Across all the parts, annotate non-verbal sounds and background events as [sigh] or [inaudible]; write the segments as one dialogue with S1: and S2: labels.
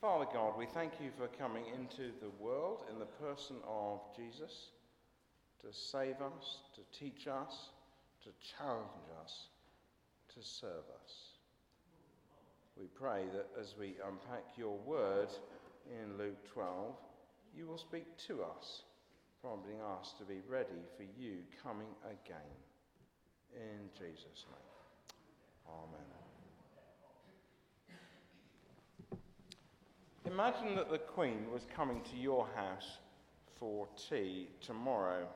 S1: Father God, we thank you for coming into the world in the person of Jesus to save us, to teach us, to challenge us, to serve us. We pray that as we unpack your word in Luke 12, you will speak to us, prompting us to be ready for you coming again. In Jesus' name. Amen. Imagine that the Queen was coming to your house for tea tomorrow.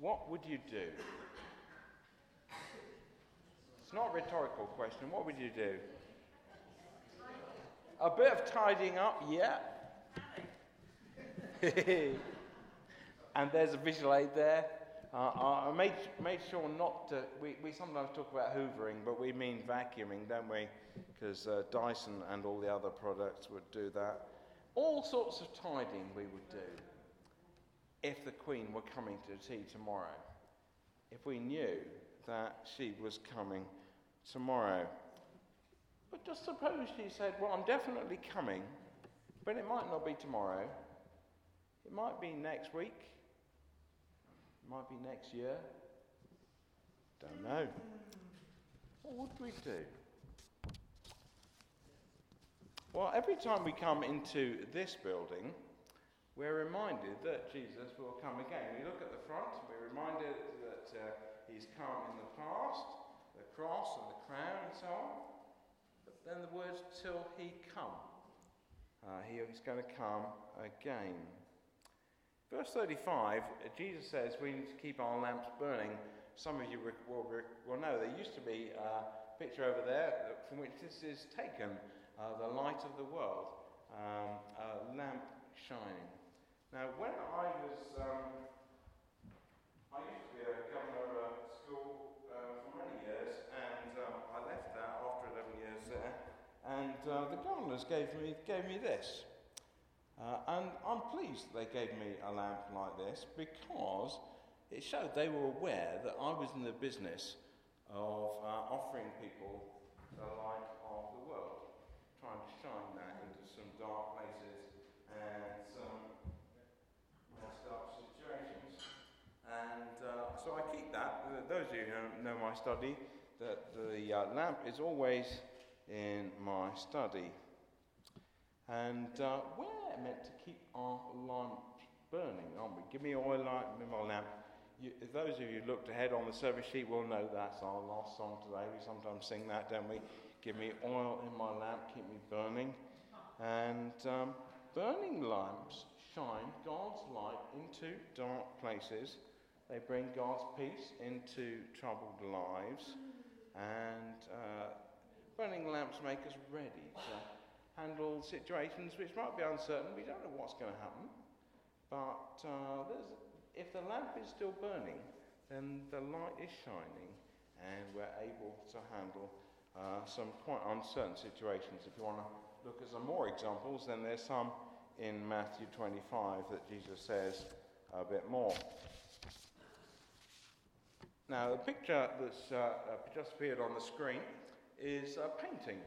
S1: What would you do? It's not a rhetorical question. What would you do? A bit of tidying up, yeah. [laughs] and there's a visual aid there. Uh, I made, made sure not to. We, we sometimes talk about hoovering, but we mean vacuuming, don't we? Because uh, Dyson and all the other products would do that. All sorts of tidying we would do if the Queen were coming to tea tomorrow. If we knew that she was coming tomorrow. But just suppose she said, Well, I'm definitely coming, but it might not be tomorrow. It might be next week. Might be next year. Don't know. What would we do? Well, every time we come into this building, we're reminded that Jesus will come again. We look at the front, we're reminded that uh, he's come in the past, the cross and the crown and so on. But then the words, till he come. Uh, he is going to come again. Verse 35, Jesus says we need to keep our lamps burning. Some of you will, will know there used to be a picture over there from which this is taken uh, the light of the world, um, a lamp shining. Now, when I was, um, I used to be a governor of a school uh, for many years, and um, I left that after 11 years there. And uh, the governors gave me, gave me this. Uh, and I'm pleased they gave me a lamp like this because it showed they were aware that I was in the business of uh, offering people the light of the world, trying to shine that into some dark places and some messed up situations. And uh, so I keep that. Those of you who know my study, that the uh, lamp is always in my study. And uh, we're meant to keep our lamps burning, aren't we? Give me oil light my lamp. You, those of you who looked ahead on the service sheet will know that's our last song today. We sometimes sing that, don't we? Give me oil in my lamp, keep me burning. And um, burning lamps shine God's light into dark places. They bring God's peace into troubled lives. And uh, burning lamps make us ready to handle situations which might be uncertain. We don't know what's going to happen. But uh, if the lamp is still burning, then the light is shining and we're able to handle uh, some quite uncertain situations. If you want to look at some more examples, then there's some in Matthew 25 that Jesus says a bit more. Now, the picture that's uh, just appeared on the screen is a painting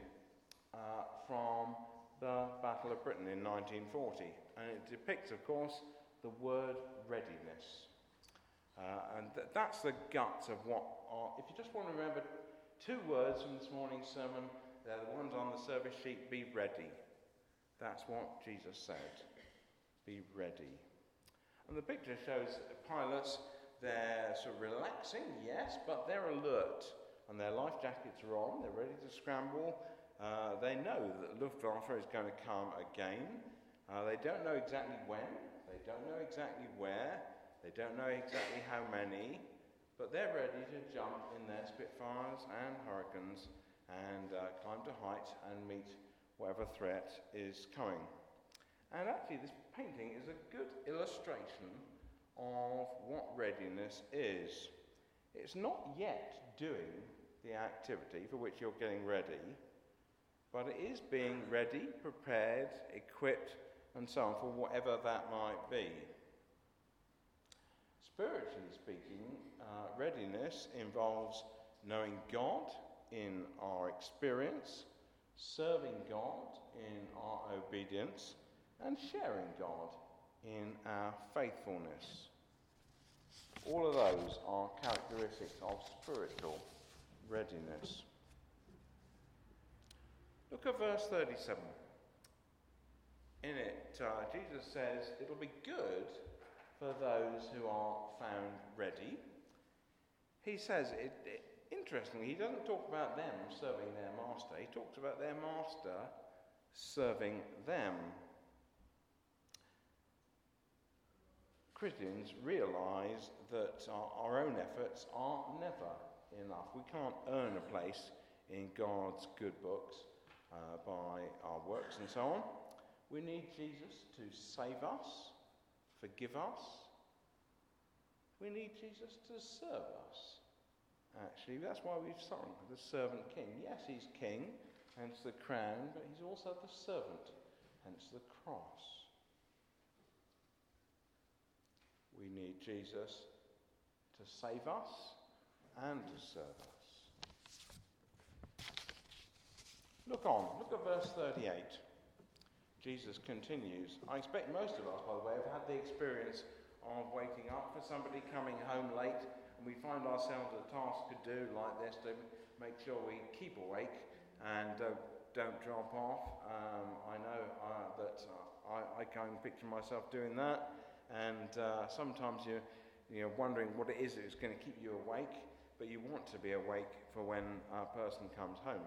S1: uh, from the Battle of Britain in 1940. And it depicts, of course, the word readiness. Uh, and th- that's the guts of what are, if you just want to remember two words from this morning's sermon, they're the ones on the service sheet be ready. That's what Jesus said. Be ready. And the picture shows pilots, they're sort of relaxing, yes, but they're alert. And their life jackets are on, they're ready to scramble, uh, they know that Luftwaffe is going to come again. Uh, they don't know exactly when, they don't know exactly where, they don't know exactly how many, but they're ready to jump in their Spitfires and Hurricanes and uh, climb to height and meet whatever threat is coming. And actually, this painting is a good illustration of what readiness is. It's not yet doing the activity for which you're getting ready, but it is being ready, prepared, equipped, and so on for whatever that might be. Spiritually speaking, uh, readiness involves knowing God in our experience, serving God in our obedience, and sharing God in our faithfulness. All of those are characteristics of spiritual readiness. Look at verse 37. In it, uh, Jesus says, It'll be good for those who are found ready. He says, it, it, interestingly, he doesn't talk about them serving their master, he talks about their master serving them. Christians realize that our, our, own efforts are never enough. We can't earn a place in God's good books uh, by our works and so on. We need Jesus to save us, forgive us. We need Jesus to serve us. Actually, that's why we've sung the servant king. Yes, he's king, hence the crown, but he's also the servant, hence the cross. We need Jesus to save us and to serve us. Look on, look at verse 38. Jesus continues. I expect most of us, by the way, have had the experience of waking up for somebody coming home late, and we find ourselves a task to do like this to make sure we keep awake and uh, don't drop off. Um, I know uh, that uh, I, I can picture myself doing that, and uh, sometimes you're, you're wondering what it is that's going to keep you awake, but you want to be awake for when a person comes home.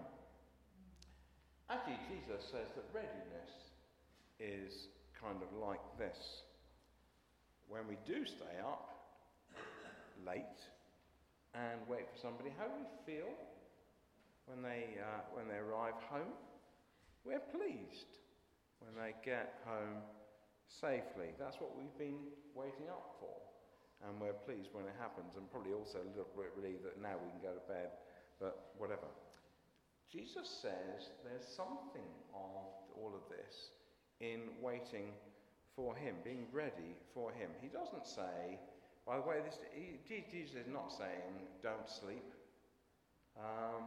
S1: Actually, Jesus says that readiness is kind of like this. When we do stay up late and wait for somebody, how do we feel when they, uh, when they arrive home? We're pleased when they get home safely. That's what we've been waiting up for. And we're pleased when it happens, and probably also a little bit relieved that now we can go to bed, but whatever. Jesus says there's something of all of this in waiting for him, being ready for him. He doesn't say, by the way, this, he, Jesus is not saying, don't sleep. Um,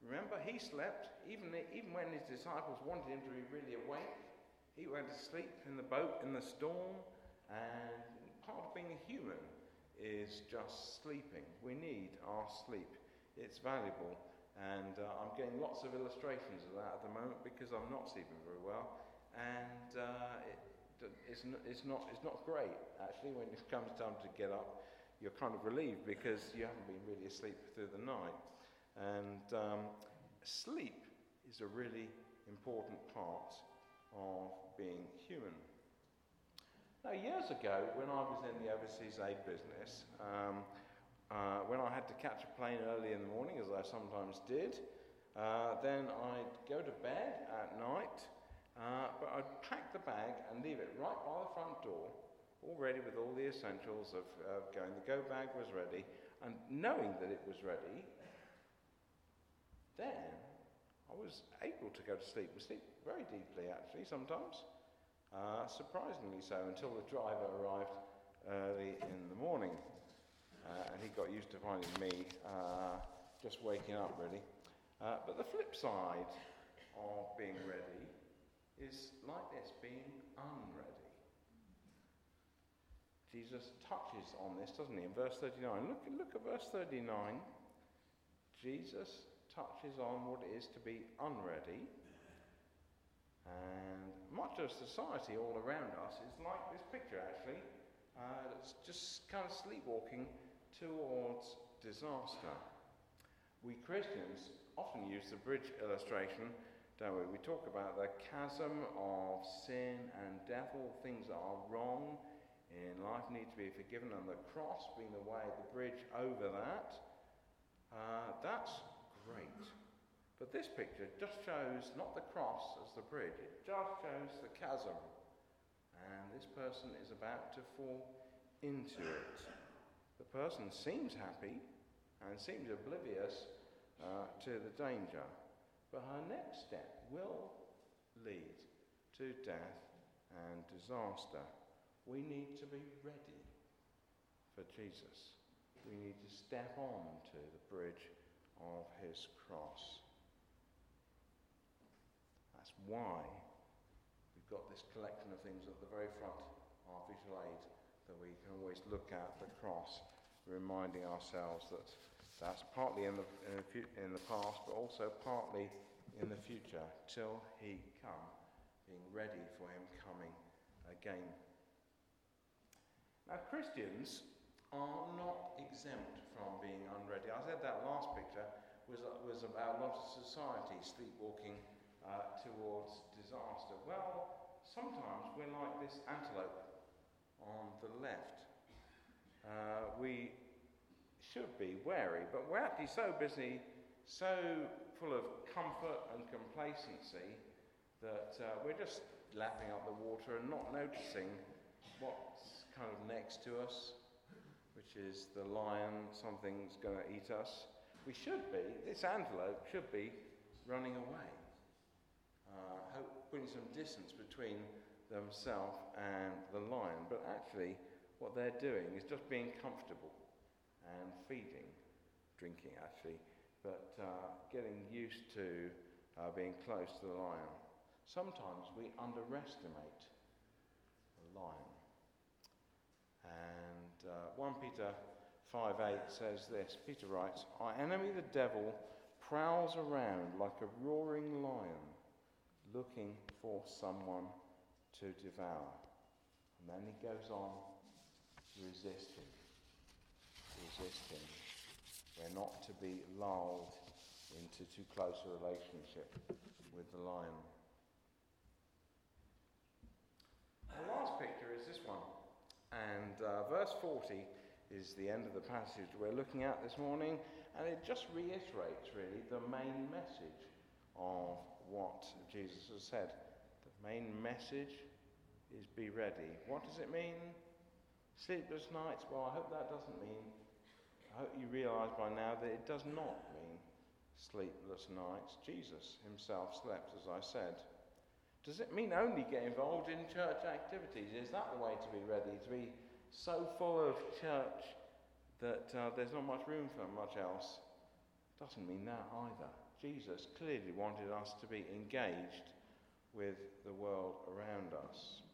S1: remember, he slept, even, even when his disciples wanted him to be really awake. He went to sleep in the boat in the storm, and part of being a human is just sleeping. We need our sleep, it's valuable. And uh, I'm getting lots of illustrations of that at the moment because I'm not sleeping very well and uh, it, it's, n- it's, not, it's not great, actually, when it comes time to get up. You're kind of relieved because you haven't been really asleep through the night. And um, sleep is a really important part of being human. Now, years ago, when I was in the overseas aid business, um, uh, when I had to catch a plane early in the morning, as I sometimes did, uh, then I'd go to bed at night uh, but I'd pack the bag and leave it right by the front door, all ready with all the essentials of going. The go bag was ready, and knowing that it was ready, then I was able to go to sleep. We sleep very deeply, actually, sometimes. Uh, surprisingly so, until the driver arrived early in the morning. Uh, and he got used to finding me uh, just waking up, really. Uh, but the flip side of being ready is like this being unready. Jesus touches on this, doesn't he, in verse 39? Look, look at verse 39. Jesus touches on what it is to be unready. And much of society all around us is like this picture, actually. Uh, it's just kind of sleepwalking towards disaster. We Christians often use the bridge illustration don't we? We talk about the chasm of sin and death, all things are wrong in life need to be forgiven, and the cross being the way, the bridge over that. Uh, that's great. But this picture just shows not the cross as the bridge, it just shows the chasm. And this person is about to fall into it. The person seems happy and seems oblivious uh, to the danger. But her next step will lead to death and disaster. We need to be ready for Jesus. We need to step on to the bridge of his cross. That's why we've got this collection of things at the very front, our visual aid, that we can always look at the cross, reminding ourselves that that's partly in the, in the, in the past, but also partly in the future, till he come, being ready for him coming again. Now, Christians are not exempt from being unready. I said that last picture was, was about a lot of society sleepwalking uh, towards disaster. Well, sometimes we're like this antelope on the left. Uh, we should be wary, but we're actually so busy, so full of comfort and complacency that uh, we're just lapping up the water and not noticing what's kind of next to us, which is the lion, something's going to eat us. We should be, this antelope should be running away, uh, putting some distance between themselves and the lion. But actually, what they're doing is just being comfortable and feeding, drinking actually, but uh, getting used to uh, being close to the lion. Sometimes we underestimate the lion. And uh, 1 Peter 5 8 says this Peter writes, Our enemy the devil prowls around like a roaring lion looking for someone to devour. And then he goes on, resist him. Resist him. We're not to be lulled into too close a relationship with the lion. The last picture is this one. And uh, verse 40 is the end of the passage we're looking at this morning, and it just reiterates really the main message of what Jesus has said. Main message is be ready. What does it mean? Sleepless nights? Well, I hope that doesn't mean. I hope you realize by now that it does not mean sleepless nights. Jesus himself slept, as I said. Does it mean only get involved in church activities? Is that the way to be ready? To be so full of church that uh, there's not much room for much else? Doesn't mean that either. Jesus clearly wanted us to be engaged with the world around us.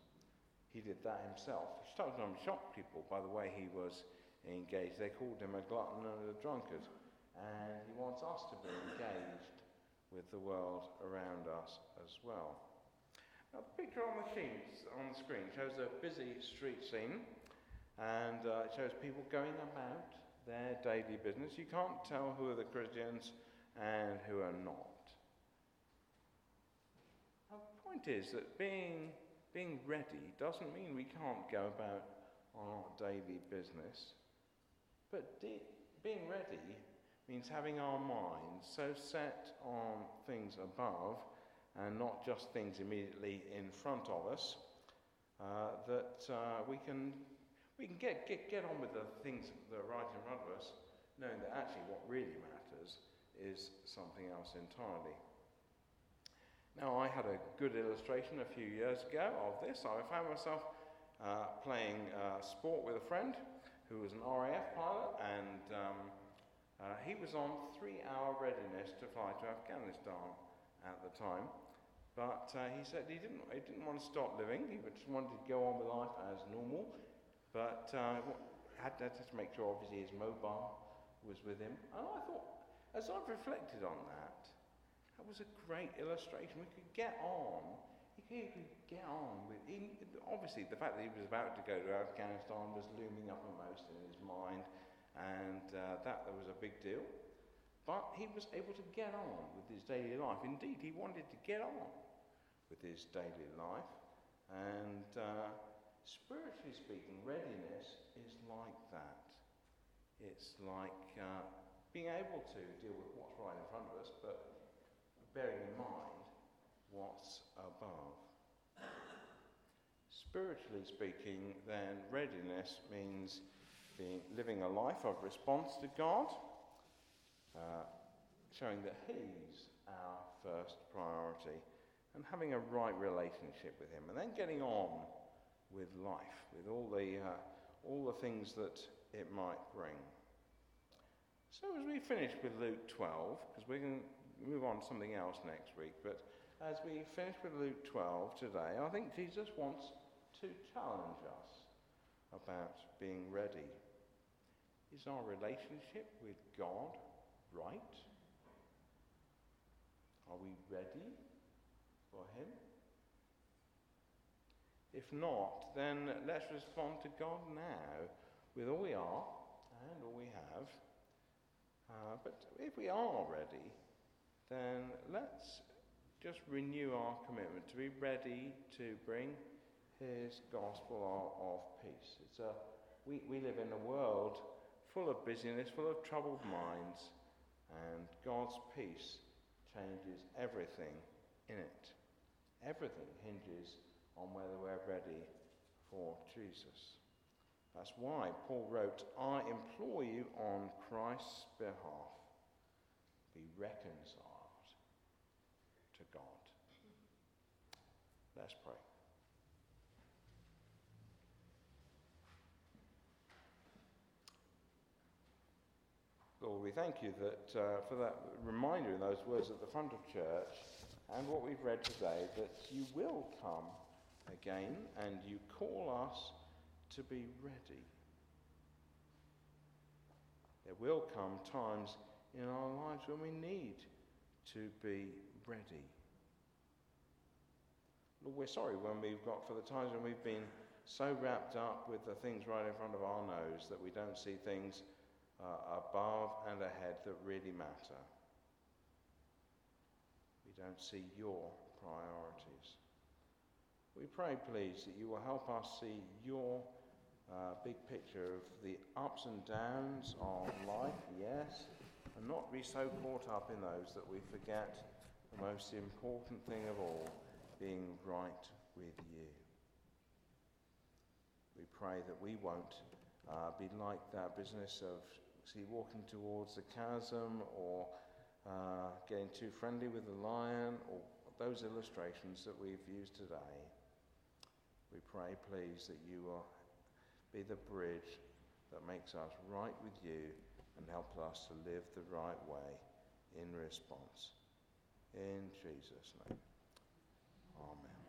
S1: He did that himself. He sometimes shocked people by the way he was engaged. They called him a glutton and a drunkard. And he wants us to be engaged with the world around us as well. Now, the picture on the, sheets, on the screen shows a busy street scene and uh, it shows people going about their daily business. You can't tell who are the Christians and who are not. Point is that being, being ready doesn't mean we can't go about our daily business. But de- being ready means having our minds so set on things above and not just things immediately in front of us, uh, that uh, we can, we can get, get, get on with the things that are right in front of us, knowing that actually what really matters is something else entirely. Now, I had a good illustration a few years ago of this. I found myself uh, playing uh, sport with a friend who was an RAF pilot, and um, uh, he was on three hour readiness to fly to Afghanistan at the time. But uh, he said he didn't, he didn't want to stop living, he just wanted to go on with life as normal. But uh, had, had to make sure, obviously, his mobile was with him. And I thought, as I've reflected on that, that was a great illustration. We could get on. He could get on with. He, obviously, the fact that he was about to go to Afghanistan was looming uppermost in his mind, and uh, that was a big deal. But he was able to get on with his daily life. Indeed, he wanted to get on with his daily life. And uh, spiritually speaking, readiness is like that. It's like uh, being able to deal with what's right in front of us, but bearing in mind what's above. Spiritually speaking, then, readiness means being, living a life of response to God, uh, showing that He's our first priority and having a right relationship with Him, and then getting on with life, with all the, uh, all the things that it might bring. So, as we finish with Luke 12, because we're going move on to something else next week, but as we finish with Luke 12 today, I think Jesus wants to challenge us about being ready. Is our relationship with God right? Are we ready for Him? If not, then let's respond to God now with all we are and all we have. Uh, but if we are ready, then let's just renew our commitment to be ready to bring His gospel of, peace. It's a, we, we live in a world full of busyness, full of troubled minds, and God's peace changes everything in it. Everything hinges on whether we're ready for Jesus. That's why Paul wrote, I implore you on Christ's behalf, be reconciled to God. Let's pray. Lord, we thank you that, uh, for that reminder in those words at the front of church and what we've read today that you will come again and you call us to be ready. There will come times in our lives when we need to be ready. Lord, we're sorry when we've got, for the times when we've been so wrapped up with the things right in front of our nose that we don't see things uh, above and ahead that really matter. We don't see your priorities. We pray, please, that you will help us see your uh, big picture of the ups and downs of life, yes, and not be so caught up in those that we forget the most important thing of all being right with you. We pray that we won't uh, be like that business of see walking towards the chasm or uh, getting too friendly with the lion or those illustrations that we've used today. We pray, please, that you will be the bridge that makes us right with you and help us to live the right way in response. In Jesus' name. Amen.